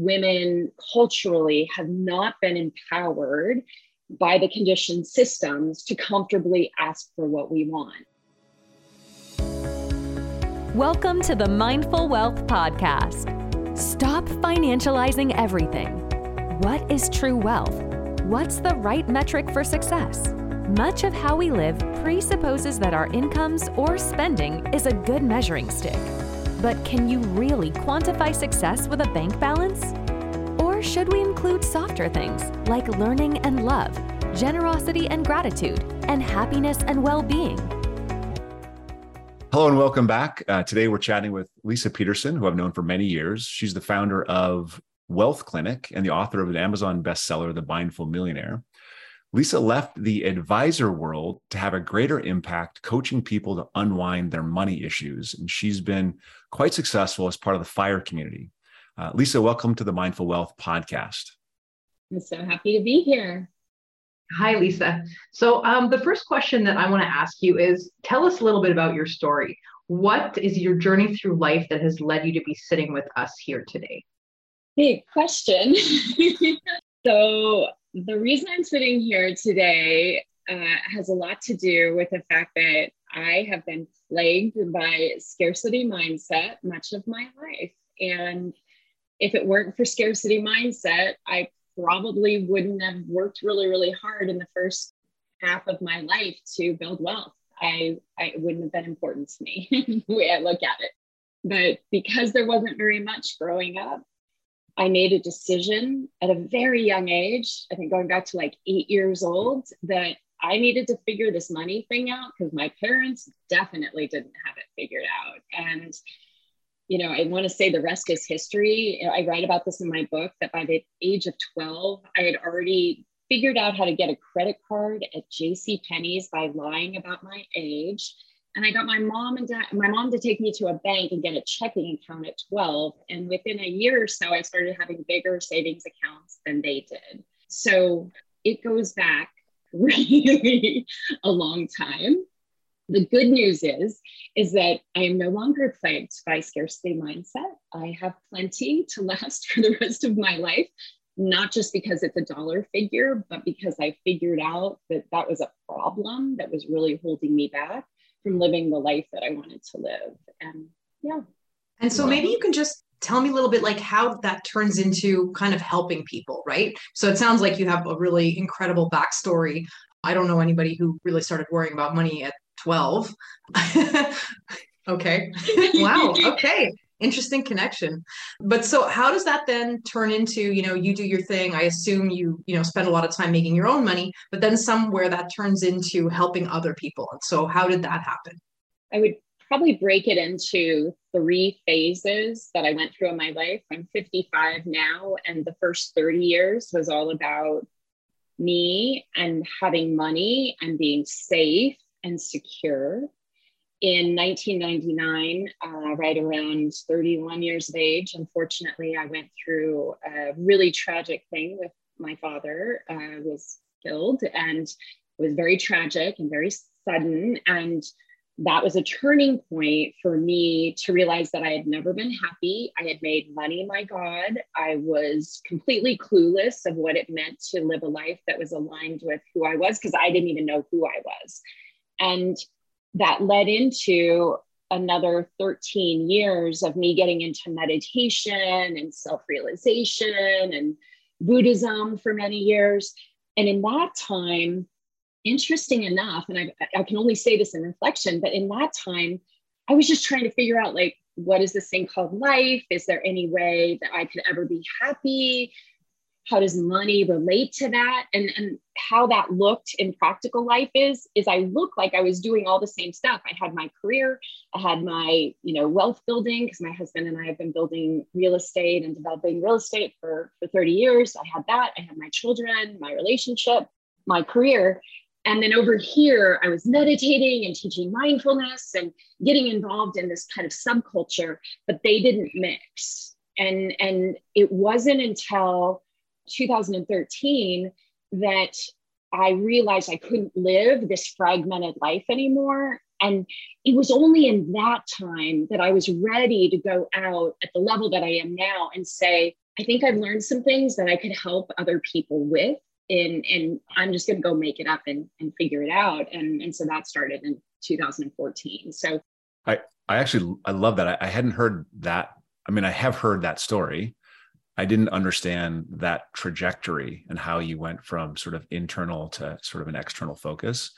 women culturally have not been empowered by the conditioned systems to comfortably ask for what we want. Welcome to the Mindful Wealth Podcast. Stop financializing everything. What is true wealth? What's the right metric for success? Much of how we live presupposes that our incomes or spending is a good measuring stick. But can you really quantify success with a bank balance? Or should we include softer things like learning and love, generosity and gratitude, and happiness and well being? Hello and welcome back. Uh, today we're chatting with Leisa Peterson, who I've known for many years. She's the founder of Wealth Clinic and the author of an Amazon bestseller, The Mindful Millionaire. Leisa left the advisor world to have a greater impact coaching people to unwind their money issues. And she's been quite successful as part of the FIRE community. Uh, Leisa, welcome to the Mindful Wealth podcast. I'm so happy to be here. Hi, Leisa. So, um, the first question that I want to ask you is tell us a little bit about your story. What is your journey through life that has led you to be sitting with us here today? Big question. so, the reason I'm sitting here today uh, has a lot to do with the fact that I have been plagued by scarcity mindset much of my life. And if it weren't for scarcity mindset, I probably wouldn't have worked really, really hard in the first half of my life to build wealth. I, I wouldn't have been important to me the way I look at it. But because there wasn't very much growing up, I made a decision at a very young age, I think going back to like eight years old, that I needed to figure this money thing out because my parents definitely didn't have it figured out. And, you know, I want to say the rest is history. I write about this in my book that by the age of 12, I had already figured out how to get a credit card at J.C. Penney's by lying about my age and I got my mom and dad, my mom to take me to a bank and get a checking account at 12. And within a year or so, I started having bigger savings accounts than they did. So it goes back really a long time. The good news is, is that I am no longer plagued by scarcity mindset. I have plenty to last for the rest of my life, not just because it's a dollar figure, but because I figured out that that was a problem that was really holding me back from living the life that I wanted to live. And yeah. And so maybe you can just tell me a little bit like how that turns into kind of helping people, right? So it sounds like you have a really incredible backstory. I don't know anybody who really started worrying about money at 12. okay. wow. Okay interesting connection but so how does that then turn into you know you do your thing i assume you you know spend a lot of time making your own money but then somewhere that turns into helping other people and so how did that happen i would probably break it into three phases that i went through in my life i'm 55 now and the first 30 years was all about me and having money and being safe and secure in 1999, uh, right around 31 years of age, unfortunately, I went through a really tragic thing with my father. Uh, was killed, and it was very tragic and very sudden. And that was a turning point for me to realize that I had never been happy. I had made money, my God. I was completely clueless of what it meant to live a life that was aligned with who I was because I didn't even know who I was. And that led into another 13 years of me getting into meditation and self realization and Buddhism for many years. And in that time, interesting enough, and I, I can only say this in reflection, but in that time, I was just trying to figure out like, what is this thing called life? Is there any way that I could ever be happy? how does money relate to that and and how that looked in practical life is is i look like i was doing all the same stuff i had my career i had my you know wealth building because my husband and i have been building real estate and developing real estate for for 30 years i had that i had my children my relationship my career and then over here i was meditating and teaching mindfulness and getting involved in this kind of subculture but they didn't mix and and it wasn't until 2013 that I realized I couldn't live this fragmented life anymore. And it was only in that time that I was ready to go out at the level that I am now and say, I think I've learned some things that I could help other people with. And, and I'm just to go make it up and, and figure it out. And, and so that started in 2014. So I, I actually, I love that. I, I hadn't heard that. I mean, I have heard that story. I didn't understand that trajectory and how you went from sort of internal to sort of an external focus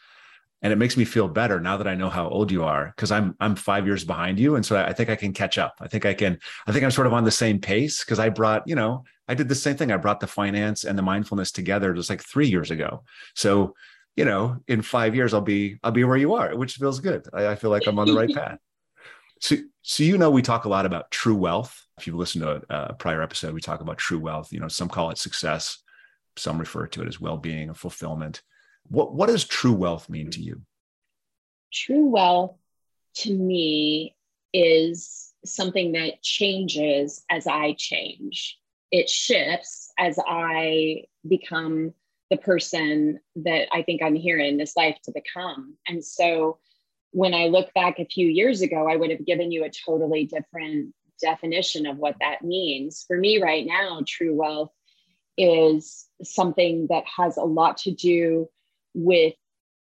and it makes me feel better now that I know how old you are because I'm I'm five years behind you, and so I think I can catch up. I think I can. I think I'm sort of on the same pace because I brought you know I did the same thing. I brought the finance and the mindfulness together just like three years ago. So you know, in five years I'll be I'll be where you are, which feels good. I, I feel like I'm on the right path. So so you know we talk a lot about true wealth. If you've listened to a, a prior episode, we talk about true wealth. You know, some call it success, some refer to it as well-being or fulfillment what, what does true wealth mean to you? True wealth to me is something that changes as I change. It shifts as I become the person that I think I'm here in this life to become. And so when I look back a few years ago, I would have given you a totally different definition of what that means. For me right now, true wealth is something that has a lot to do with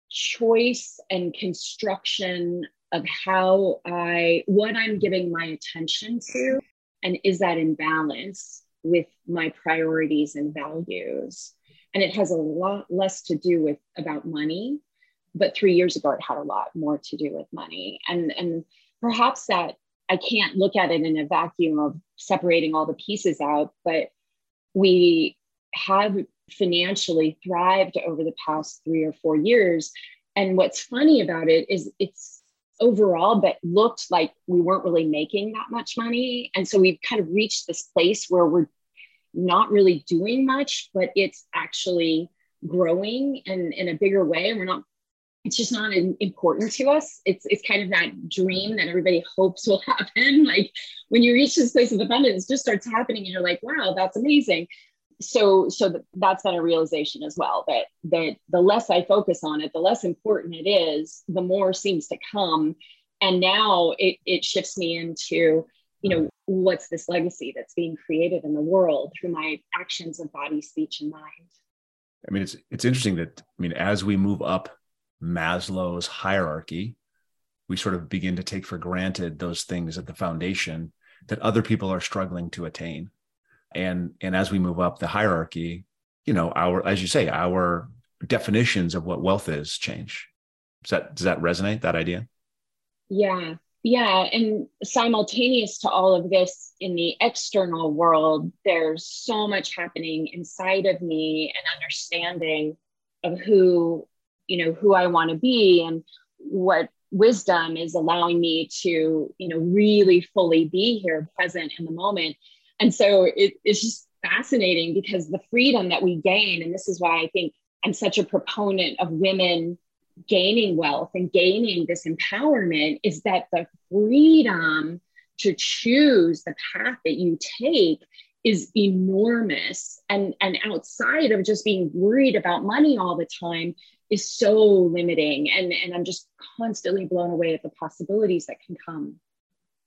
choice and construction of how I, what I'm giving my attention to, and is that in balance with my priorities and values? And it has a lot less to do with about money, but three years ago it had a lot more to do with money. And and perhaps that I can't look at it in a vacuum of separating all the pieces out, but we have financially thrived over the past three or four years. And what's funny about it is it's overall, but looked like we weren't really making that much money. And so we've kind of reached this place where we're not really doing much, but it's actually growing and in a bigger way. And we're not, it's just not important to us. It's, it's kind of that dream that everybody hopes will happen. Like when you reach this place of abundance, just starts happening and you're like, wow, that's amazing so so that's been a realization as well that that the less i focus on it the less important it is the more seems to come. And now it, it shifts me into you know what's this legacy that's being created in the world through my actions of body speech and mind. I mean it's it's interesting that i mean as we move up maslow's hierarchy we sort of begin to take for granted those things at the foundation that other people are struggling to attain and and as we move up the hierarchy you know our as you say our definitions of what wealth is change. Does that does that resonate that idea? Yeah. Yeah. And simultaneous to all of this in the external world there's so much happening inside of me and understanding of who you know who i want to be and what wisdom is allowing me to you know really fully be here present in the moment and so it, it's just fascinating because the freedom that we gain, and this is why I think I'm such a proponent of women gaining wealth and gaining this empowerment, is that the freedom to choose the path that you take is enormous. And and outside of just being worried about money all the time is so limiting. And and i'm just constantly blown away at the possibilities that can come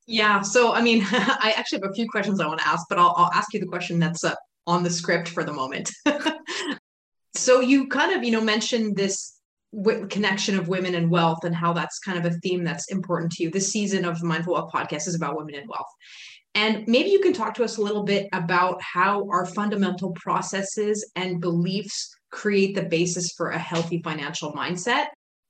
yeah. So, I mean, I actually have a few questions I want to ask, but I'll, I'll ask you the question that's uh, on the script for the moment. so, you kind of, you know, mentioned this w- connection of women and wealth and how that's kind of a theme that's important to you. This season of Mindful Wealth podcast is about women and wealth. And maybe you can talk to us a little bit about how our fundamental processes and beliefs create the basis for a healthy financial mindset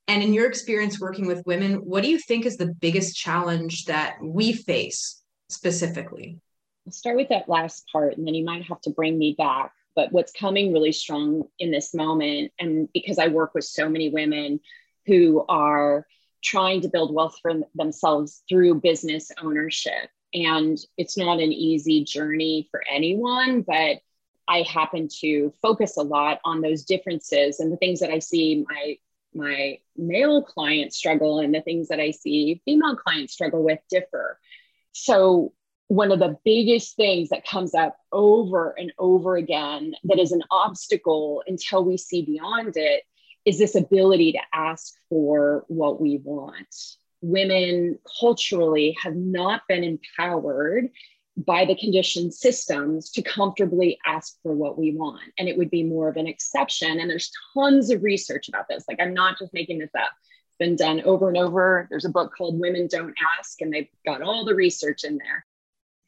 and in your experience working with women, what do you think is the biggest challenge that we face specifically? I'll start with that last part, and then you might have to bring me back. But what's coming really strong in this moment, and because I work with so many women who are trying to build wealth for themselves through business ownership. And it's not an easy journey for anyone, but I happen to focus a lot on those differences and the things that I see my my male clients struggle and the things that I see female clients struggle with differ. So, one of the biggest things that comes up over and over again that is an obstacle until we see beyond it is this ability to ask for what we want. Women culturally have not been empowered by the conditioned systems to comfortably ask for what we want. And it would be more of an exception. And there's tons of research about this. Like, I'm not just making this up. It's been done over and over. There's a book called Women Don't Ask, and they've got all the research in there.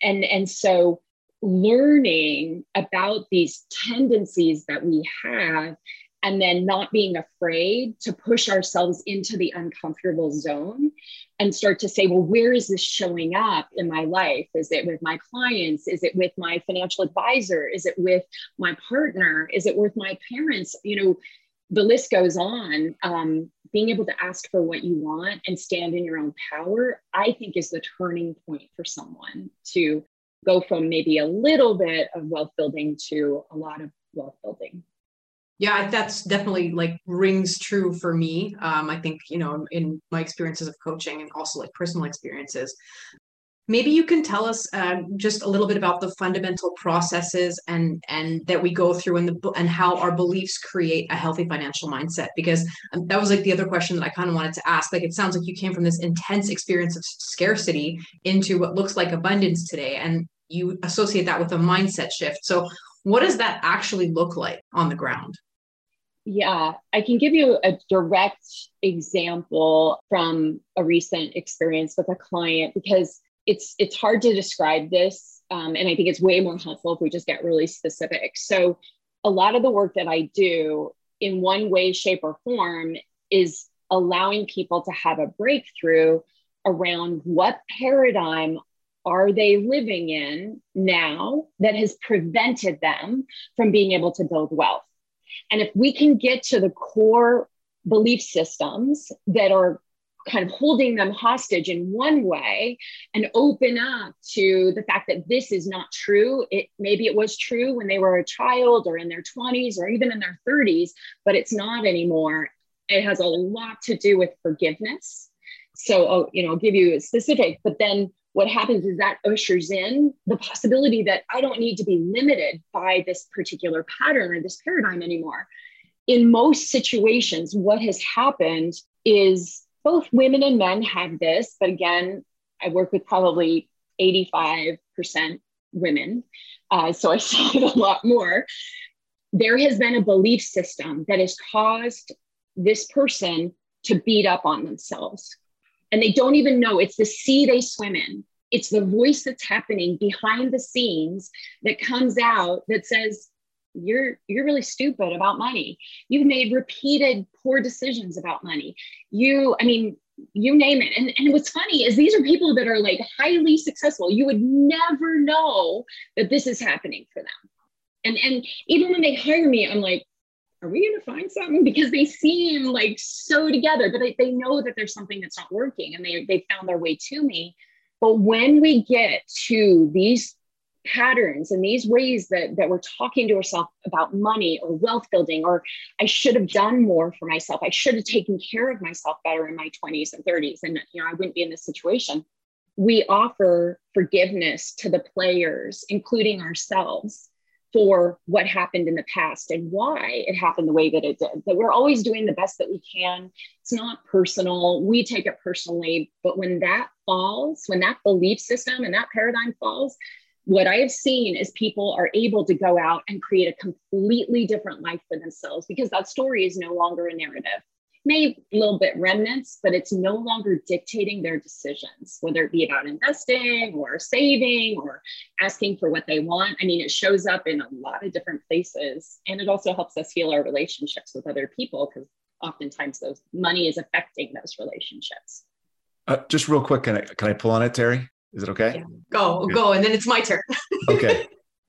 And, and so learning about these tendencies that we have and then not being afraid to push ourselves into the uncomfortable zone and start to say, well, where is this showing up in my life? Is it with my clients? Is it with my financial advisor? Is it with my partner? Is it with my parents? You know, the list goes on. Um, being able to ask for what you want and stand in your own power, I think, is the turning point for someone to go from maybe a little bit of wealth building to a lot of wealth building yeah that's definitely like rings true for me. Um, i think you know in my experiences of coaching and also like personal experiences maybe you can tell us uh, just a little bit about the fundamental processes and and that we go through and the and how our beliefs create a healthy financial mindset. Because um, that was like the other question that i kind of wanted to ask. Like it sounds like you came from this intense experience of scarcity into what looks like abundance today and you associate that with a mindset shift. So what does that actually look like on the ground yeah, I can give you a direct example from a recent experience with a client because it's it's hard to describe this, um, and I think it's way more helpful if we just get really specific. So, a lot of the work that I do, in one way, shape, or form, is allowing people to have a breakthrough around what paradigm are they living in now that has prevented them from being able to build wealth and if we can get to the core belief systems that are kind of holding them hostage in one way and open up to the fact that this is not true it maybe it was true when they were a child or in their 20s or even in their 30s but it's not anymore. It has a lot to do with forgiveness. So oh, you know i'll give you a specific but then what happens is that ushers in the possibility that I don't need to be limited by this particular pattern or this paradigm anymore. In most situations, what has happened is both women and men have this, but again, I work with probably 85% women. Uh, so I see it a lot more. There has been a belief system that has caused this person to beat up on themselves and they don't even know it's the sea they swim in. It's the voice that's happening behind the scenes that comes out that says, you're you're really stupid about money. You've made repeated poor decisions about money. You, I mean, you name it. And, and what's funny is these are people that are like highly successful. You would never know that this is happening for them. And and even when they hire me, I'm like, are we going to find something? Because they seem like so together, but they, they know that there's something that's not working and they, they found their way to me. But when we get to these patterns and these ways that, that we're talking to ourselves about money or wealth building, or I should have done more for myself, I should have taken care of myself better in my 20s and 30s, and you know, I wouldn't be in this situation. We offer forgiveness to the players, including ourselves for what happened in the past and why it happened the way that it did. That we're always doing the best that we can. It's not personal. We take it personally. But when that falls, when that belief system and that paradigm falls, what I have seen is people are able to go out and create a completely different life for themselves because that story is no longer a narrative may a little bit remnants, but it's no longer dictating their decisions, whether it be about investing or saving or asking for what they want. I mean, it shows up in a lot of different places. And it also helps us heal our relationships with other people because oftentimes those money is affecting those relationships. Uh, just real quick, can I can I pull on it, Terry? Is it okay? Yeah. Go, Good. go, and then it's my turn. okay.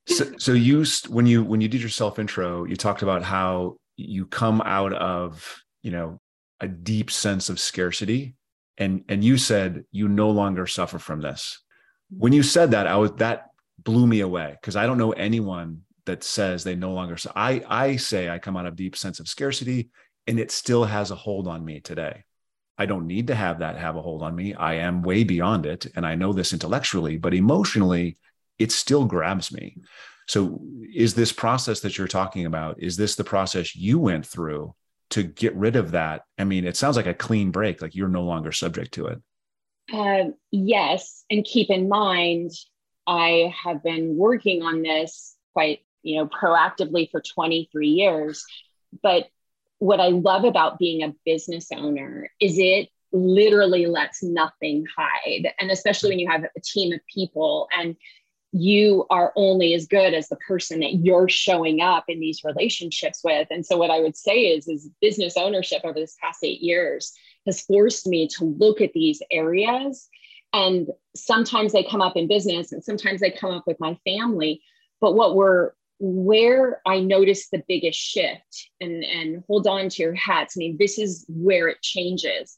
So, so you when you when you did your self intro, you talked about how you come out of you know a deep sense of scarcity. And and you said you no longer suffer from this. When you said that i was that blew me away because i don't know anyone that says they no longer so i i say i come out of deep sense of scarcity and it still has a hold on me today. I don't need to have that have a hold on me. I am way beyond it and i know this intellectually but emotionally it still grabs me. So is this process that you're talking about is this the process you went through to get rid of that i mean it sounds like a clean break like you're no longer subject to it uh, yes and keep in mind I have been working on this quite, you know, proactively for 23 years. But what I love about being a business owner is it literally lets nothing hide. And especially when you have a team of people and you are only as good as the person that you're showing up in these relationships with. And so what I would say is is business ownership over this past 8 years has forced me to look at these areas and sometimes they come up in business and sometimes they come up with my family but what we're where i notice the biggest shift and and hold on to your hats i mean this is where it changes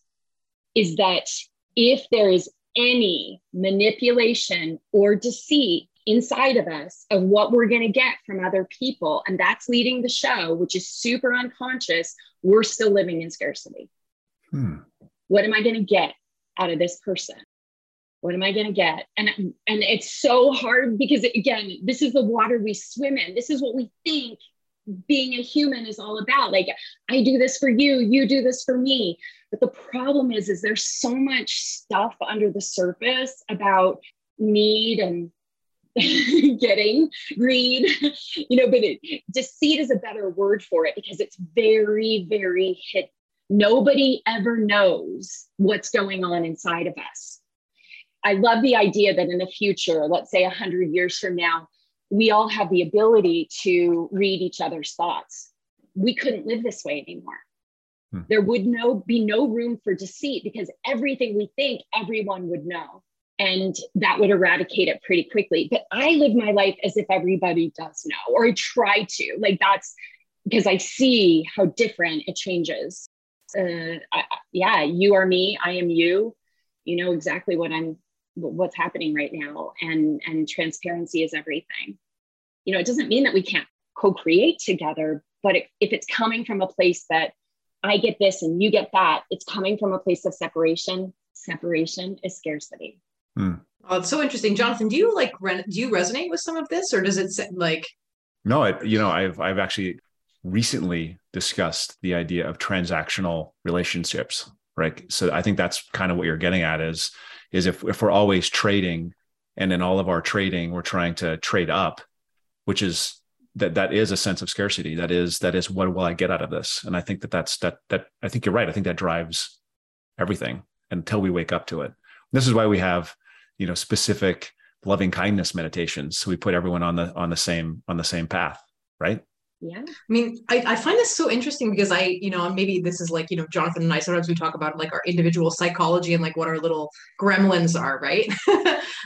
is that if there is any manipulation or deceit inside of us of what we're going to get from other people. And that's leading the show which is super unconscious. We're still living in scarcity. Hmm. what am i going to get out of this person? What am i going to get? And and it's so hard because again this is the water we swim in. This is what we think being a human is all about. Like i do this for you you do this for me but the problem is is there's so much stuff under the surface about need and getting greed you know but it, deceit is a better word for it because it's very very hidden nobody ever knows what's going on inside of us I love the idea that in the future, let's say 100 years from now, we all have the ability to read each other's thoughts. We couldn't live this way anymore. Hmm. There would no be no room for deceit because everything we think everyone would know and that would eradicate it pretty quickly. But I live my life as if everybody does know or I try to. Like that's because I see how different it changes. Uh, I, yeah, you are me, I am you. You know exactly what I'm what's happening right now and and transparency is everything you know it doesn't mean that we can't co-create together but if, if it's coming from a place that i get this and you get that. It's coming from a place of separation. Separation is scarcity. Hmm. oh it's so interesting. Jonathan do you like do you resonate with some of this or does it like? No I, you know i've i've actually recently discussed the idea of transactional relationships right? So i think that's kind of what you're getting at is is if, if we're always trading and in all of our trading we're trying to trade up which is that that is a sense of scarcity. That is that is what will i get out of this? And i think that that's that that i think you're right. I think that drives everything until we wake up to it. This is why we have you know specific loving kindness meditations. So we put everyone on the on the same on the same path right? Yeah. I mean I, I find this so interesting because i you know maybe this is like you know jonathan and i sometimes we talk about like our individual psychology and like what our little gremlins are right?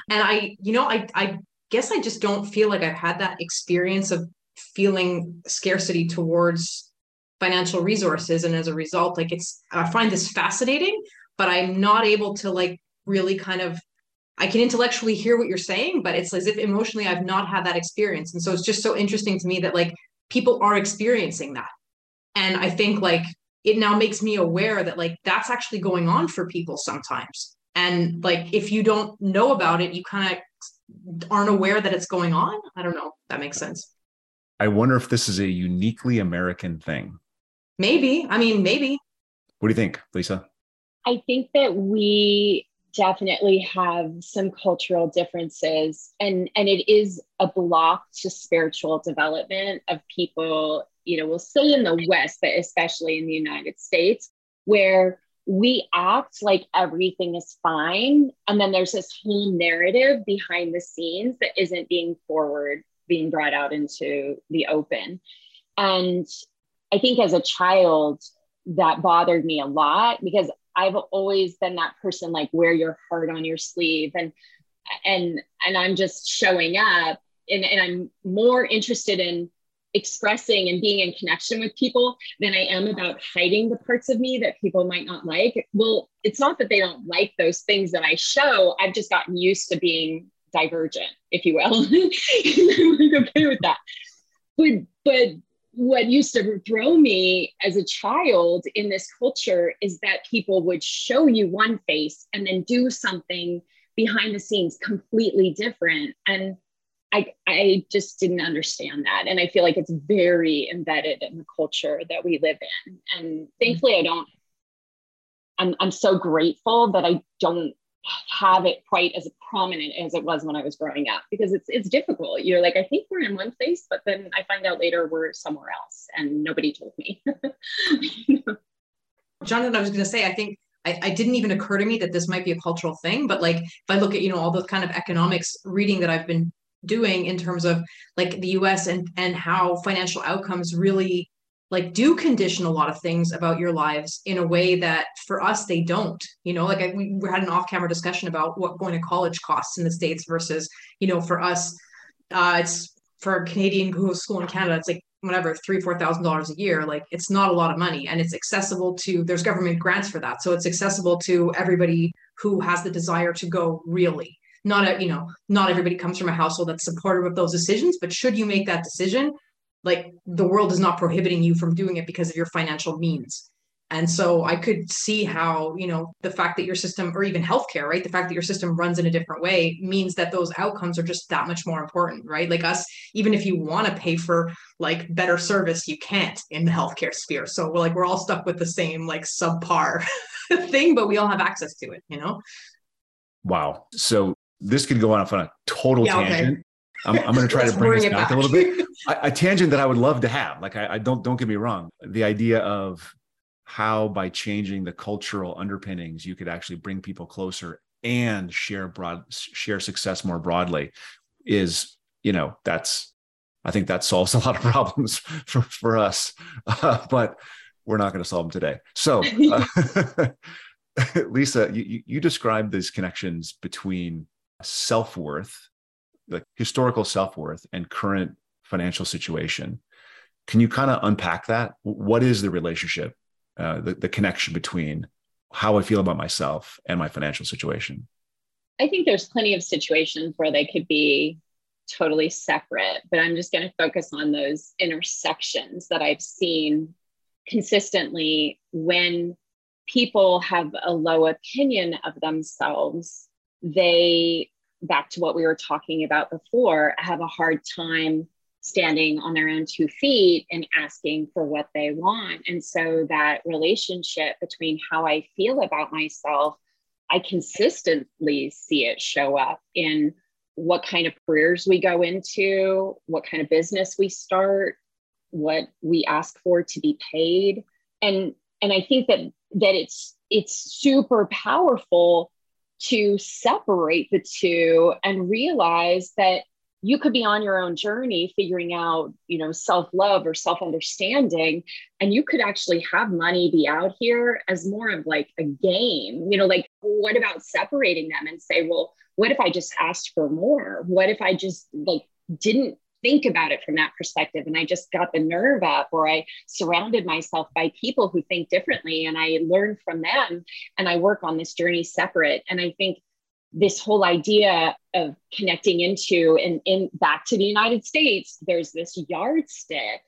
And i you know i i guess i just don't feel like i've had that experience of feeling scarcity towards financial resources and as a result like it's i find this fascinating but i'm not able to like really kind of I can intellectually hear what you're saying, but it's as if emotionally I've not had that experience. And so it's just so interesting to me that like people are experiencing that. And I think like it now makes me aware that like that's actually going on for people sometimes. And like if you don't know about it, you kind of aren't aware that it's going on. I don't know. That makes sense. I wonder if this is a uniquely American thing. Maybe. I mean, maybe. What do you think, Leisa? I think that we definitely have some cultural differences and and it is a block to spiritual development of people you know we'll say in the west but especially in the united states where we act like everything is fine and then there's this whole narrative behind the scenes that isn't being forward being brought out into the open and i think as a child that bothered me a lot because I've always been that person like wear your heart on your sleeve and and and I'm just showing up and, and I'm more interested in expressing and being in connection with people than I am about hiding the parts of me that people might not like. Well, it's not that they don't like those things that I show. I've just gotten used to being divergent, if you will. I'm okay with that. But but what used to throw me as a child in this culture is that people would show you one face and then do something behind the scenes completely different and I, I just didn't understand that and i feel like it's very embedded in the culture that we live in and thankfully i don't i'm, I'm so grateful that i don't have it quite as prominent as it was when I was growing up because it's it's difficult. You're like, I think we're in one place, but then I find out later we're somewhere else and nobody told me. Jonathan, I was gonna say, I think I, I, didn't even occur to me that this might be a cultural thing, but like if I look at, you know, all the kind of economics reading that I've been doing in terms of like the US and and how financial outcomes really like do condition a lot of things about your lives in a way that for us they don't you know? Like I, we had an off-camera discussion about what going to college costs in the states versus you know for us uh it's for a canadian who goes school in canada it's like whatever three four thousand dollars a year. Like it's not a lot of money and it's accessible to there's government grants for that. So it's accessible to everybody who has the desire to go really. Not a you know not everybody comes from a household that's supportive of those decisions but should you make that decision like the world is not prohibiting you from doing it because of your financial means. And so i could see how you know the fact that your system or even healthcare right? The fact that your system runs in a different way means that those outcomes are just that much more important right? Like us even if you want to pay for like better service you can't in the healthcare sphere. So we're like we're all stuck with the same like subpar thing but we all have access to it you know? Wow. So this could go off on a total yeah, tangent. okay. I'm, I'm going to try to bring this back, back, a little bit. a, a, tangent that I would love to have. Like I, I don't don't get me wrong. The idea of how by changing the cultural underpinnings you could actually bring people closer and share broad share success more broadly is you know that's I think that solves a lot of problems for for us, uh, but we're not going to solve them today. So. Uh, Leisa, you, you described these connections between self worth the historical self-worth and current financial situation. Can you kind of unpack that? What is the relationship uh, the, the connection between how i feel about myself and my financial situation? I think there's plenty of situations where they could be totally separate but i'm just going to focus on those intersections that i've seen consistently when people have a low opinion of themselves they back to what we were talking about before, have a hard time standing on their own two feet and asking for what they want. And so that relationship between how I feel about myself, I consistently see it show up in what kind of careers we go into, what kind of business we start, what we ask for to be paid. And and I think that that it's it's super powerful to separate the two and realize that you could be on your own journey figuring out you know self-love or self-understanding and you could actually have money be out here as more of like a game. You know like what about separating them and say well what if i just asked for more? What if i just like didn't think about it from that perspective. And I just got the nerve up, or I surrounded myself by people who think differently and I learn from them and I work on this journey separate. And I think this whole idea of connecting into and in back to the United States, there's this yardstick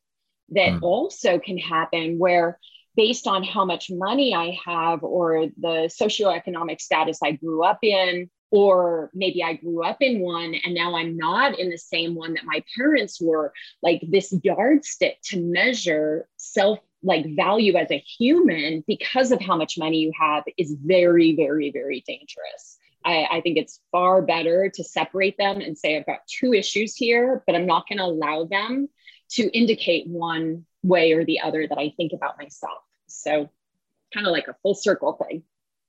that mm. also can happen where based on how much money I have or the socioeconomic status I grew up in, or maybe I grew up in one and now I'm not in the same one that my parents were. Like this yardstick to measure self like value as a human because of how much money you have is very, very, very dangerous. I, I think it's far better to separate them and say, I've got two issues here, but I'm not going to allow them to indicate one way or the other that I think about myself. So, kind of like a full circle thing.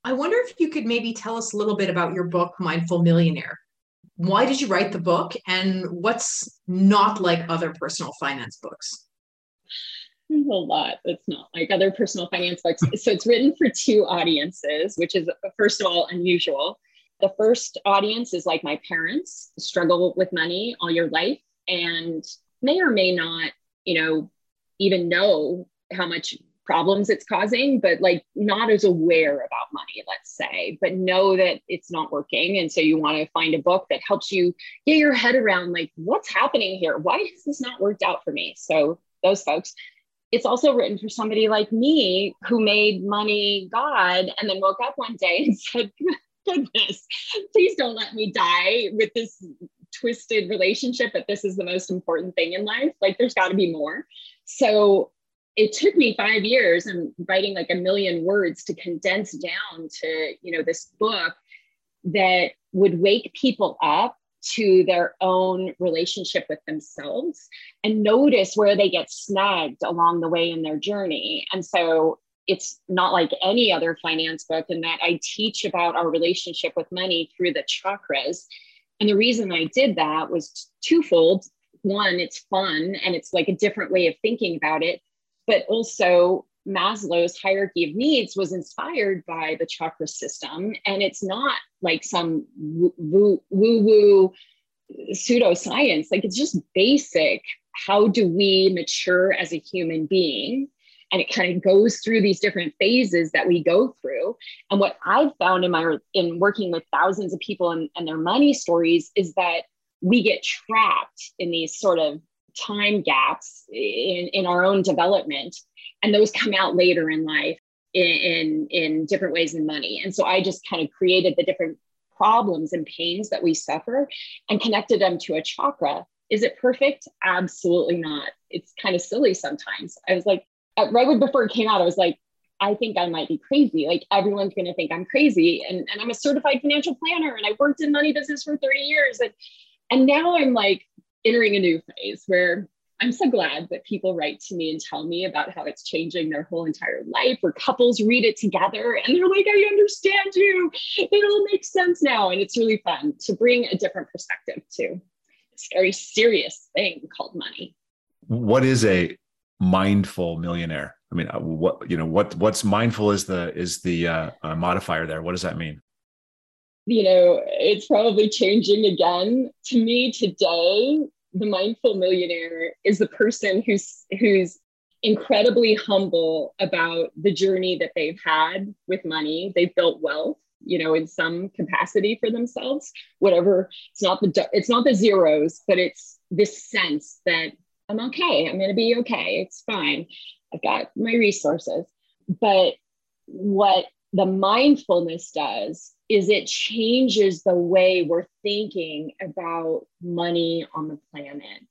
I wonder if you could maybe tell us a little bit about your book, Mindful Millionaire. Why did you write the book and what's not like other personal finance books? There's a lot that's not like other personal finance books. Hmm. so it's written for two audiences, which is, first of all, unusual. The first audience is like my parents, struggle with money all your life and may or may not, you know, even know how much problems it's causing, but like not as aware about money, let's say, but know that it's not working. And so you want to find a book that helps you get your head around like, what's happening here? Why has this not worked out for me? So those folks. It's also written for somebody like me who made money God and then woke up one day and said, goodness, please don't let me die with this twisted relationship that this is the most important thing in life. Like there's got to be more. So it took me five years and writing like a million words to condense down to you know this book that would wake people up to their own relationship with themselves and notice where they get snagged along the way in their journey. And so it's not like any other finance book in that I teach about our relationship with money through the chakras. And the reason I did that was twofold. One, it's fun and it's like a different way of thinking about it. But also, Maslow's hierarchy of needs was inspired by the chakra system. And it's not like some woo woo pseudoscience, like it's just basic. How do we mature as a human being? And it kind of goes through these different phases that we go through. And what I've found in my in working with thousands of people and, and their money stories is that we get trapped in these sort of time gaps in, in our own development and those come out later in life in, in, in different ways in money. And so I just kind of created the different problems and pains that we suffer and connected them to a chakra. Is it perfect? Absolutely not. It's kind of silly sometimes. I was like, right before it came out, I was like, I think I might be crazy. Like everyone's going to think I'm crazy. And, and I'm a certified financial planner and I worked in money business for 30 years. And, and now I'm like entering a new phase where I'm so glad that people write to me and tell me about how it's changing their whole entire life, or couples read it together and they're like, I understand you. It all makes sense now. And it's really fun to bring a different perspective to this very serious thing called money. What is a mindful millionaire? I mean, uh, what you know, what what's mindful is the is the uh, uh, modifier there. What does that mean? You know, it's probably changing again. To me, today, the mindful millionaire is the person who's who's incredibly humble about the journey that they've had with money. They've built wealth, you know, in some capacity for themselves. Whatever, it's not the it's not the zeros, but it's this sense that I'm okay. I'm going to be okay. It's fine. I've got my resources. But what the mindfulness does is it changes the way we're thinking about money on the planet.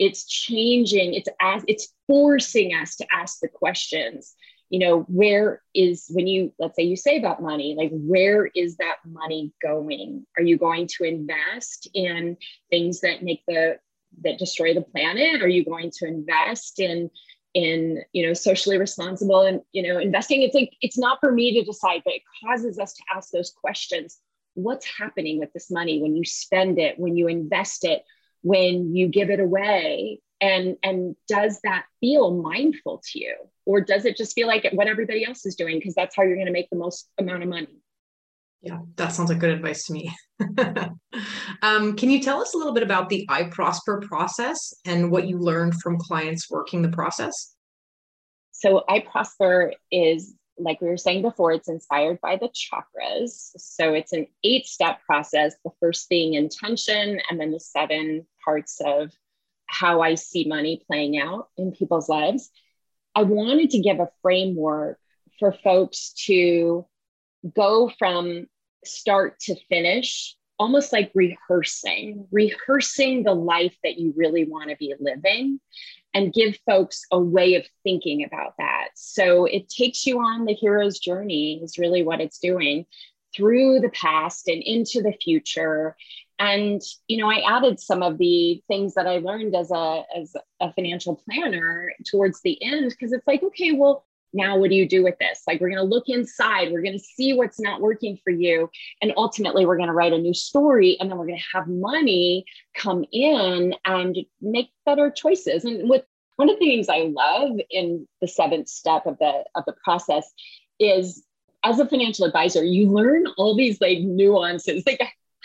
It's changing it's as it's forcing us to ask the questions. You know where is when you let's say you save up money like where is that money going? Are you going to invest in things that make the that destroy the planet? Are you going to invest in in you know socially responsible and you know investing it's like it's not for me to decide but it causes us to ask those questions. What's happening with this money when you spend it when you invest it when you give it away? And and does that feel mindful to you? Or does it just feel like what everybody else is doing because that's how you're going to make the most amount of money yeah, that sounds like good advice to me. um, can you tell us a little bit about the I Prosper process and what you learned from clients working the process? So, I Prosper is, like we were saying before, it's inspired by the chakras. So, it's an eight step process, the first being intention, and then the seven parts of how I see money playing out in people's lives. I wanted to give a framework for folks to go from start to finish, almost like rehearsing, rehearsing the life that you really want to be living and give folks a way of thinking about that. So it takes you on the hero's journey, is really what it's doing through the past and into the future. And you know, I added some of the things that I learned as a as a financial planner towards the end because it's like, okay, well, now what do you do with this? Like we're going to look inside. We're going to see what's not working for you. And ultimately we're going to write a new story and then we're going to have money come in and make better choices. And with one of the things i love in the seventh step of the of the process is as a financial advisor you learn all these like nuances like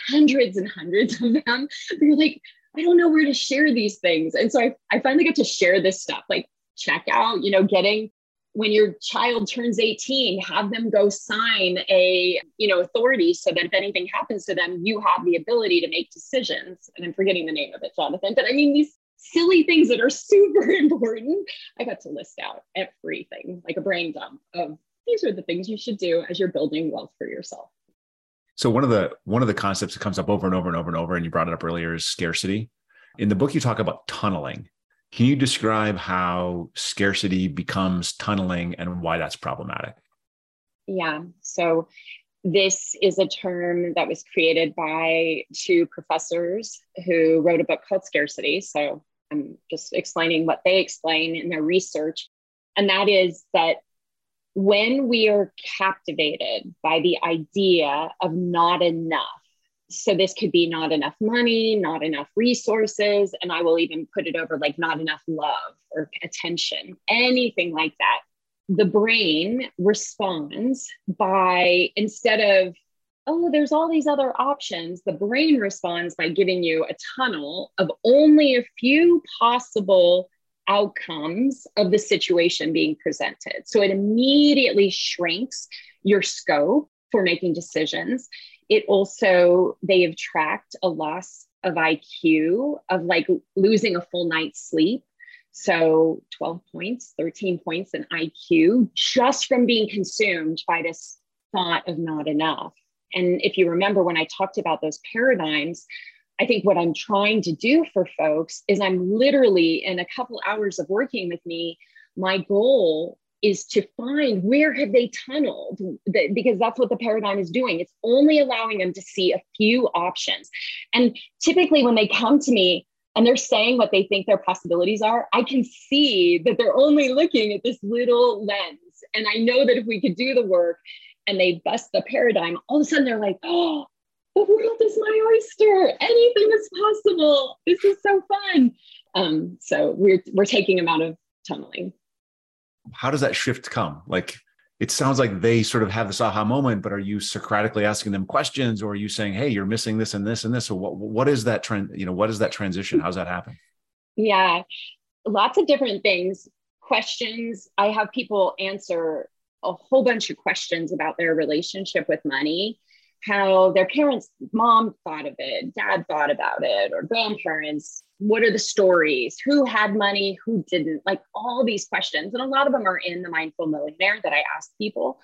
hundreds and hundreds of them. You're like i don't know where to share these things. And so I, I finally get to share this stuff like check out you know getting when your child turns 18 have them go sign a you know authority so that if anything happens to them you have the ability to make decisions. And i'm forgetting the name of it jonathan but i mean these silly things that are super important. I got to list out everything like a brain dump of these are the things you should do as you're building wealth for yourself. So one of the one of the concepts that comes up over and over and over and over and you brought it up earlier is scarcity. In the book you talk about tunneling can you describe how scarcity becomes tunneling and why that's problematic? Yeah. So this is a term that was created by two professors who wrote a book called Scarcity. So I'm just explaining what they explain in their research. And that is that when we are captivated by the idea of not enough, so this could be not enough money, not enough resources, and I will even put it over like not enough love or attention, anything like that. The brain responds by instead of oh there's all these other options the brain responds by giving you a tunnel of only a few possible outcomes of the situation being presented. So it immediately shrinks your scope for making decisions it also they have tracked a loss of iq of like losing a full night's sleep so 12 points, 13 points in IQ just from being consumed by this thought of not enough. And if you remember when I talked about those paradigms, I think what I'm trying to do for folks is I'm literally in a couple hours of working with me, my goal is to find where have they tunneled because that's what the paradigm is doing it's only allowing them to see a few options and typically when they come to me and they're saying what they think their possibilities are, I can see that they're only looking at this little lens. And I know that if we could do the work and they bust the paradigm, all of a sudden they're like, oh, the world is my oyster. Anything is possible. This is so fun. Um, so we're we're taking them out of tunneling. How does that shift come? Like it sounds like they sort of have this aha moment, but are you Socratically asking them questions or are you saying, hey, you're missing this and this and this? So what, what is that trend? You know, what is that transition? How's that happen? Yeah, lots of different things. Questions. I have people answer a whole bunch of questions about their relationship with money how their parents, mom thought of it, dad thought about it, or grandparents. What are the stories? Who had money? Who didn't? Like all these questions. And a lot of them are in the Mindful Millionaire that I ask people.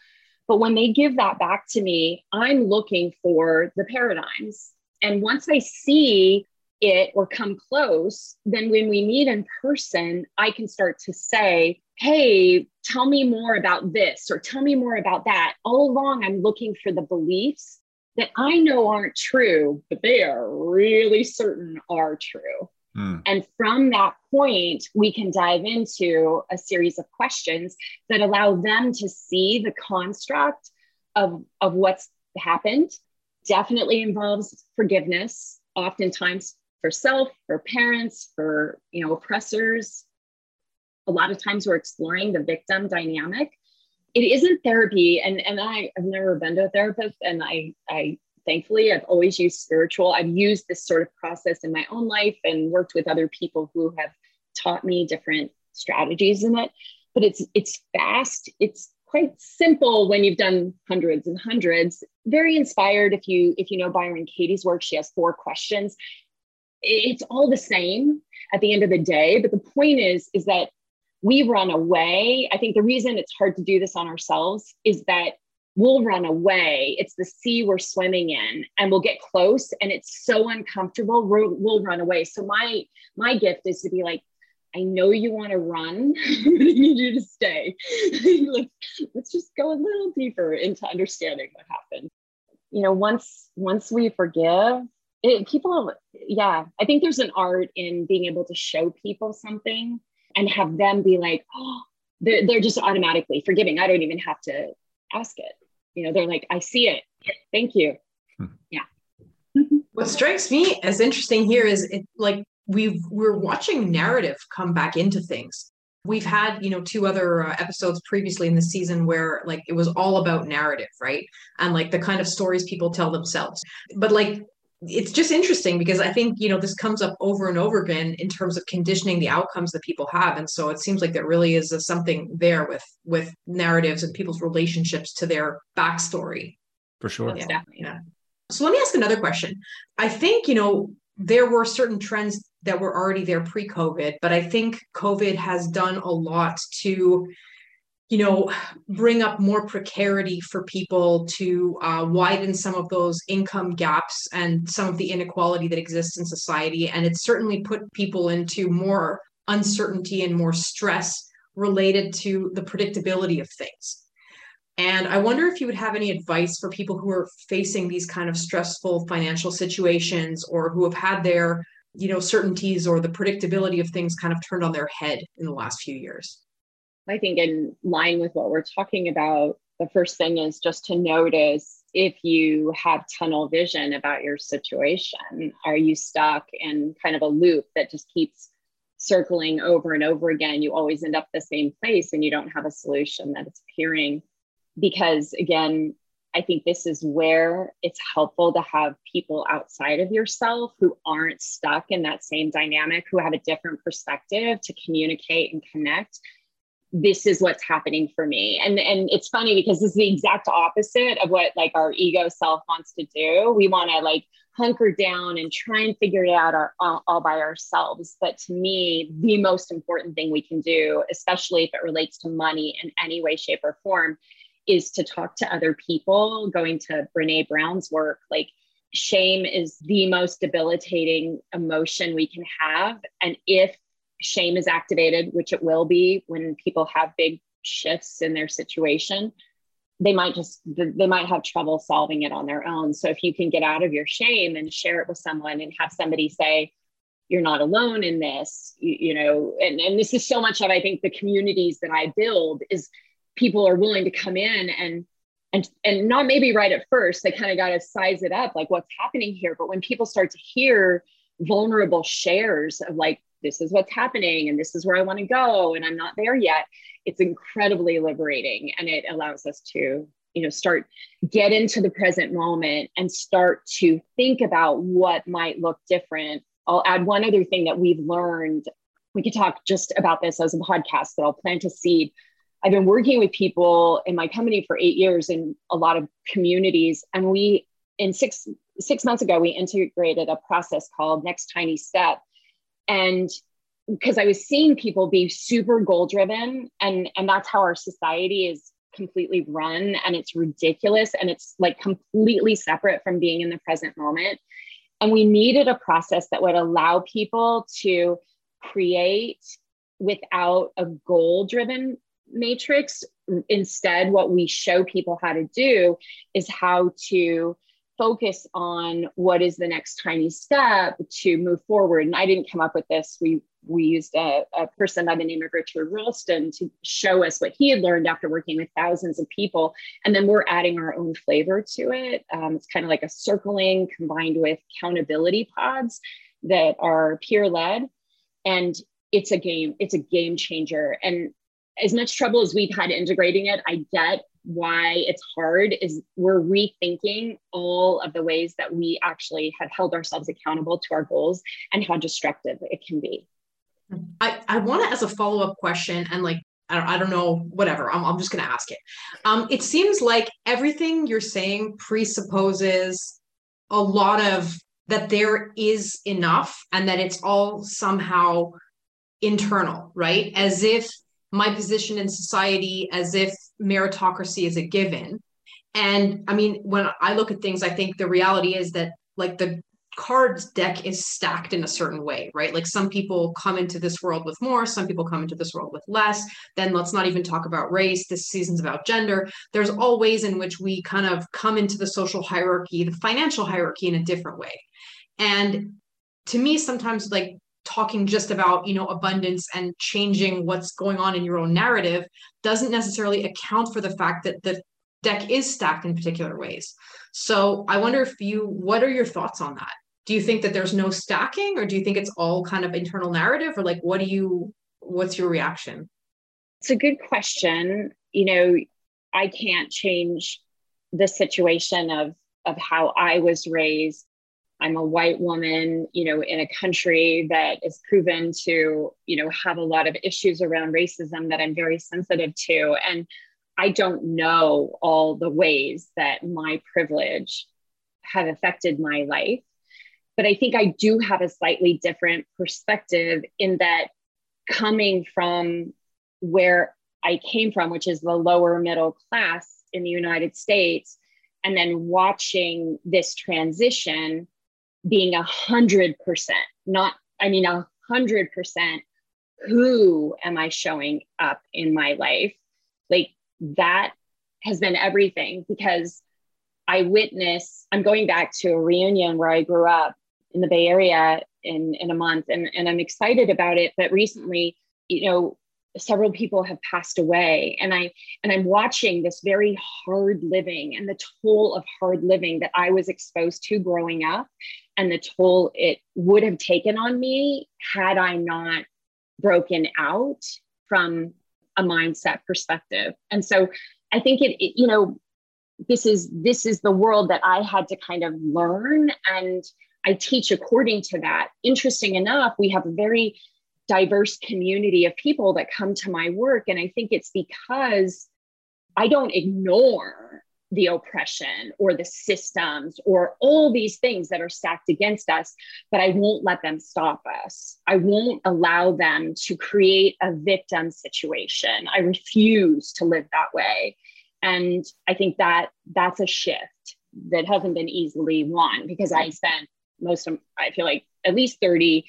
But when they give that back to me, I'm looking for the paradigms. And once I see it or come close, then when we meet in person, I can start to say, Hey, tell me more about this or tell me more about that. All along, I'm looking for the beliefs that I know aren't true, but they are really certain are true. Mm. And from that point, we can dive into a series of questions that allow them to see the construct of, of what's happened. Definitely involves forgiveness, oftentimes for self, for parents, for you know, oppressors. A lot of times we're exploring the victim dynamic it isn't therapy and and I, i've never been to a therapist and i i thankfully i've always used spiritual. I've used this sort of process in my own life and worked with other people who have taught me different strategies in it. But it's it's fast. It's quite simple when you've done hundreds and hundreds. Very inspired if you if you know byron katie's work. She has four questions. It's all the same at the end of the day but the point is is that we run away. I think the reason it's hard to do this on ourselves is that we'll run away. It's the sea we're swimming in, and we'll get close, and it's so uncomfortable. We'll, we'll run away. So my my gift is to be like, I know you want to run, but I need you to stay. let's, just go a little deeper into understanding what happened. You know, once once we forgive, it, people, yeah, I think there's an art in being able to show people something and have them be like, oh, they're, they're just automatically forgiving. I don't even have to ask it. You know, they're like, I see it. Thank you. Hmm. Yeah. what strikes me as interesting here is it like we we're watching narrative come back into things. We've had, you know, two other uh, episodes previously in the season where like it was all about narrative, right? And like the kind of stories people tell themselves. But like it's just interesting because I think, you know, this comes up over and over again in terms of conditioning the outcomes that people have. And so it seems like there really is a, something there with with narratives and people's relationships to their backstory. For sure. Yeah. yeah. So let me ask another question. I think, you know, there were certain trends that were already there pre-COVID, but I think COVID has done a lot to you know, bring up more precarity for people to uh, widen some of those income gaps and some of the inequality that exists in society. And it's certainly put people into more uncertainty and more stress related to the predictability of things. And I wonder if you would have any advice for people who are facing these kind of stressful financial situations or who have had their, you know, certainties or the predictability of things kind of turned on their head in the last few years. I think in line with what we're talking about, the first thing is just to notice if you have tunnel vision about your situation. Are you stuck in kind of a loop that just keeps circling over and over again? You always end up the same place and you don't have a solution that is appearing because again i think this is where it's helpful to have people outside of yourself who aren't stuck in that same dynamic who have a different perspective to communicate and connect this is what's happening for me and and it's funny because this is the exact opposite of what like our ego self wants to do we want to like hunker down and try and figure it out our, all, all by ourselves but to me the most important thing we can do especially if it relates to money in any way shape or form is to talk to other people, going to Brene Brown's work. Like, shame is the most debilitating emotion we can have. And if shame is activated, which it will be when people have big shifts in their situation, they might just they might have trouble solving it on their own. So if you can get out of your shame and share it with someone and have somebody say you're not alone in this you, you know and, and this is so much of i think the communities that i build is people are willing to come in and and and not maybe right at first they kind of got to size it up like what's happening here? But when people start to hear vulnerable shares of like this is what's happening and this is where i want to go and i'm not there yet it's incredibly liberating and it allows us to you know start get into the present moment and start to think about what might look different i'll add one other thing that we've learned we could talk just about this as a podcast that i'll plant a seed I've been working with people in my company for eight years in a lot of communities. And we, in six, six months ago, we integrated a process called Next Tiny Step. And because I was seeing people be super goal driven, and, and that's how our society is completely run, and it's ridiculous. And it's like completely separate from being in the present moment. And we needed a process that would allow people to create without a goal driven matrix. Instead, what we show people how to do is how to focus on what is the next tiny step to move forward. And I didn't come up with this. We we used a, a person by the name of Richard Ralston to show us what he had learned after working with thousands of people. And then we're adding our own flavor to it. Um, it's kind of like a circling combined with accountability pods that are peer led. And it's a game, it's a game changer. And as much trouble as we've had integrating it, I get why it's hard is we're rethinking all of the ways that we actually have held ourselves accountable to our goals and how destructive it can be. I, I want to, as a follow up question, and like, I don't, I don't know, whatever, I'm, I'm just going to ask it. Um, it seems like everything you're saying presupposes a lot of that there is enough and that it's all somehow internal, right? As if my position in society as if meritocracy is a given. And I mean, when I look at things, I think the reality is that like the cards deck is stacked in a certain way, right? Like some people come into this world with more, some people come into this world with less. Then let's not even talk about race. This season's about gender. There's all ways in which we kind of come into the social hierarchy, the financial hierarchy in a different way. And to me, sometimes like talking just about you know abundance and changing what's going on in your own narrative doesn't necessarily account for the fact that the deck is stacked in particular ways. So i wonder if you what are your thoughts on that? Do you think that there's no stacking or do you think it's all kind of internal narrative or like what do you what's your reaction? It's a good question. You know i can't change the situation of of how i was raised I'm a white woman, you know, in a country that is proven to, you know, have a lot of issues around racism that I'm very sensitive to. And I don't know all the ways that my privilege have affected my life. But I think I do have a slightly different perspective in that coming from where I came from, which is the lower middle class in the United States, and then watching this transition being a hundred percent, not, I mean, a hundred percent, who am I showing up in my life? Like that has been everything because I witness, I'm going back to a reunion where I grew up in the Bay Area in, in a month and, and I'm excited about it. But recently, you know, several people have passed away and i and i'm watching this very hard living and the toll of hard living that i was exposed to growing up and the toll it would have taken on me had i not broken out from a mindset perspective. And so i think it, it you know this is this is the world that i had to kind of learn and i teach according to that. Interesting enough we have a very diverse community of people that come to my work. And I think it's because I don't ignore the oppression or the systems or all these things that are stacked against us, but I won't let them stop us. I won't allow them to create a victim situation. I refuse to live that way. And I think that that's a shift that hasn't been easily won because I spent most of, I feel like at least 30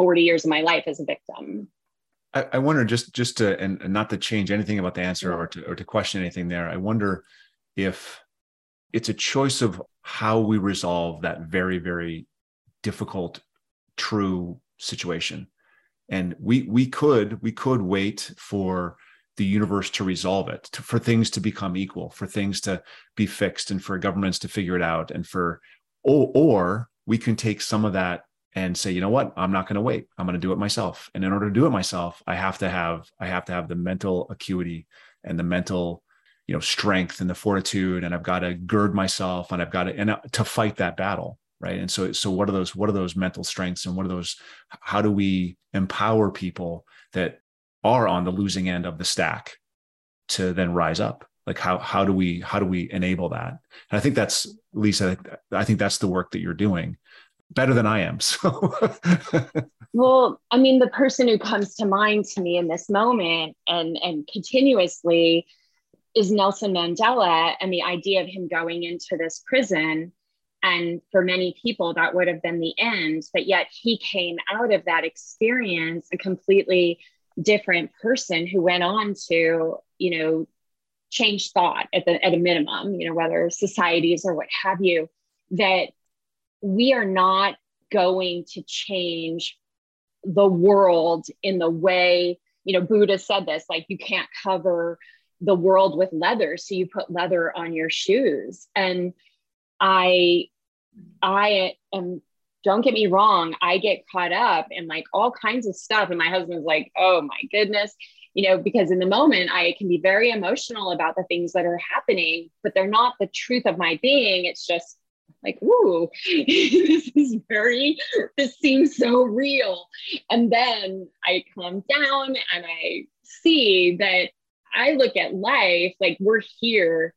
40 years of my life as a victim. I, I wonder just just to and, and, not to change anything about the answer or to or to question anything there. I wonder if it's a choice of how we resolve that very very difficult true situation and we we could we could wait for the universe to resolve it to, for things to become equal for things to be fixed and for governments to figure it out and for or, or we can take some of that and say you know what? I'm not going to wait. I'm going to do it myself. And in order to do it myself i have to have i have to have the mental acuity and the mental you know strength and the fortitude and i've got to gird myself and i've got to and uh, to fight that battle right? And so so what are those what are those mental strengths and what are those how do we empower people that are on the losing end of the stack to then rise up? Like how how do we how do we enable that? And i think that's Leisa i think that's the work that you're doing better than I am. So, well, I mean, the person who comes to mind to me in this moment and and continuously is Nelson Mandela, and the idea of him going into this prison. And for many people, that would have been the end. But yet, he came out of that experience a completely different person who went on to, you know, change thought at the at a minimum. You know, whether societies or what have you. That we are not going to change the world in the way, you know, Buddha said this like, you can't cover the world with leather. So you put leather on your shoes. And I, I am, don't get me wrong, I get caught up in like all kinds of stuff. And my husband's like, oh my goodness you know, because in the moment I can be very emotional about the things that are happening, but they're not the truth of my being. It's just like, ooh, this is very, this seems so real. And then I calm down and I see that I look at life like we're here.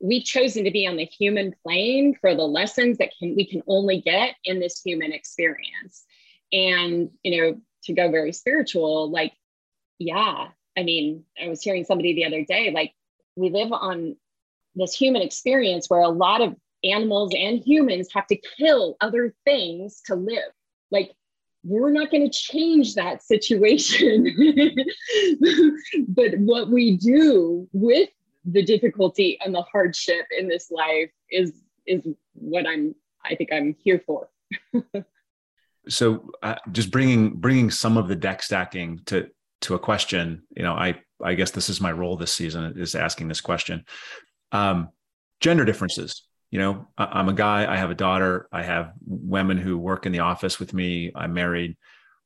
We've chosen to be on the human plane for the lessons that can we can only get in this human experience. And you know, to go very spiritual, like, yeah, I mean, I was hearing somebody the other day, like we live on this human experience where a lot of animals and humans have to kill other things to live. Like, we're not going to change that situation. but what we do with the difficulty and the hardship in this life is is what I'm I think I'm here for. so uh, just bringing bringing some of the deck stacking to to a question, you know, I I guess this is my role this season is asking this question. Um, gender differences you know i'm a guy i have a daughter i have women who work in the office with me i'm married.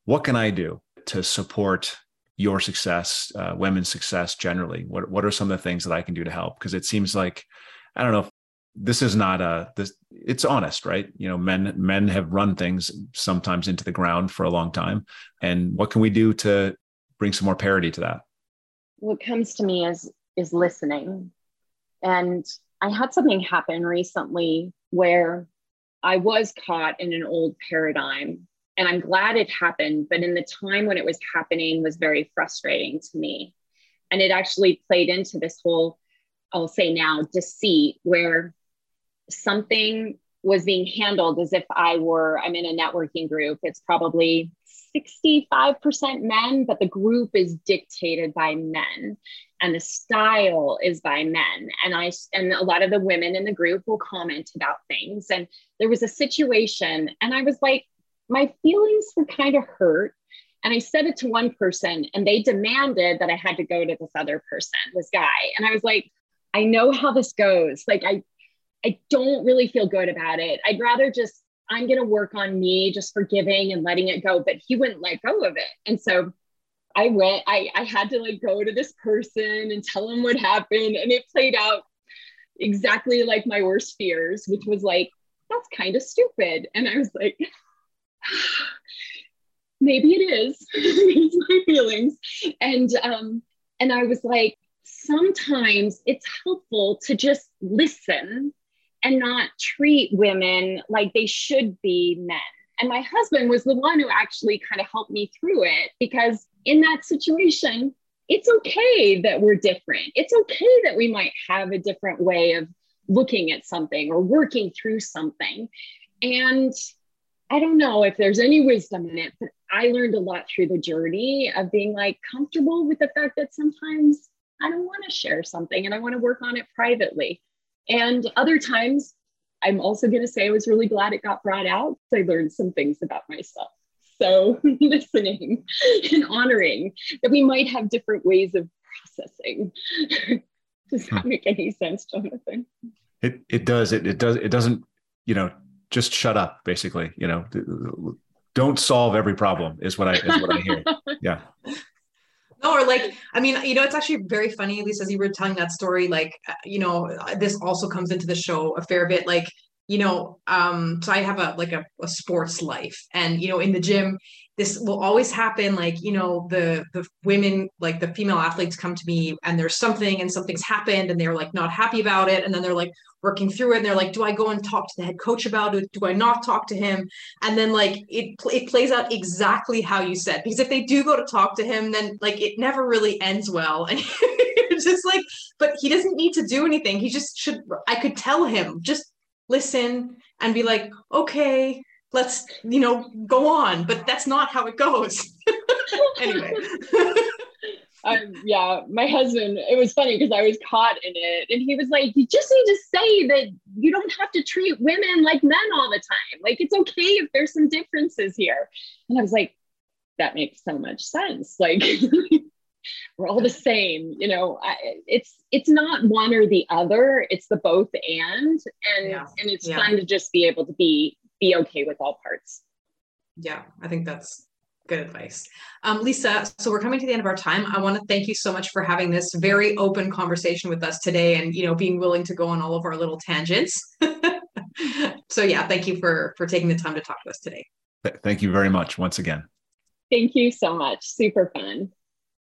What can i do to support your success uh, women's success generally? What, what are some of the things that i can do to help? Because it seems like i don't know if this is not a this it's honest right? You know men men have run things sometimes into the ground for a long time. And what can we do to bring some more parity to that? What comes to me is is listening. And I had something happen recently where I was caught in an old paradigm and I'm glad it happened, but in the time when it was happening was very frustrating to me. And it actually played into this whole, I'll say now, deceit, where something was being handled as if I were, I'm in a networking group. It's probably 65% men, but the group is dictated by men and the style is by men. And I and a lot of the women in the group will comment about things. And there was a situation, and I was like, my feelings were kind of hurt. And I said it to one person, and they demanded that I had to go to this other person, this guy. And I was like, I know how this goes. Like I I don't really feel good about it. I'd rather just I'm going to work on me just forgiving and letting it go. But he wouldn't let go of it. And so I went, I, I had to like go to this person and tell him what happened. And it played out exactly like my worst fears, which was like, that's kind of stupid. And I was like, maybe it is. These my feelings. And um, and I was like, sometimes it's helpful to just listen and not treat women like they should be men. And my husband was the one who actually kind of helped me through it because in that situation, it's okay that we're different. It's okay that we might have a different way of looking at something or working through something. And I don't know if there's any wisdom in it, but I learned a lot through the journey of being like comfortable with the fact that sometimes I don't want to share something and I want to work on it privately. And other times, I'm also going to say I was really glad it got brought out. I learned some things about myself. So, listening and honoring that we might have different ways of processing. Does that hmm. make any sense, Jonathan? It it does. It it does. It doesn't. You know, just shut up. Basically, you know, don't solve every problem. Is what I is what I hear. Yeah. Like, I mean, you know, it's actually very funny, at least as you were telling that story, like, uh, you know, this also comes into the show a fair bit. Like, you know, um, so I have a like a, a sports life. And, you know, in the gym, this will always happen like you know the the women like the female athletes come to me and there's something and something's happened and they're like not happy about it. And then they're like working through it and they're like do i go and talk to the head coach about it? Do i not talk to him? And then like it it plays out exactly how you said. Because if they do go to talk to him then like it never really ends well. And it's just like but he doesn't need to do anything. He just should i could tell him just listen and be like okay let's you know go on. But that's not how it goes. Anyway. Um, yeah my husband it was funny because i was caught in it. And he was like you just need to say that you don't have to treat women like men all the time. Like it's okay if there's some differences here. And i was like that makes so much sense. Like we're all the same you know I, it's it's not one or the other it's the both and and yeah. and it's yeah. fun to just be able to be be okay with all parts. Yeah, I think that's good advice. Um, Leisa, so we're coming to the end of our time. I want to thank you so much for having this very open conversation with us today and, you know, being willing to go on all of our little tangents. so yeah, thank you for, for taking the time to talk to us today. Thank you very much once again. Thank you so much. Super fun.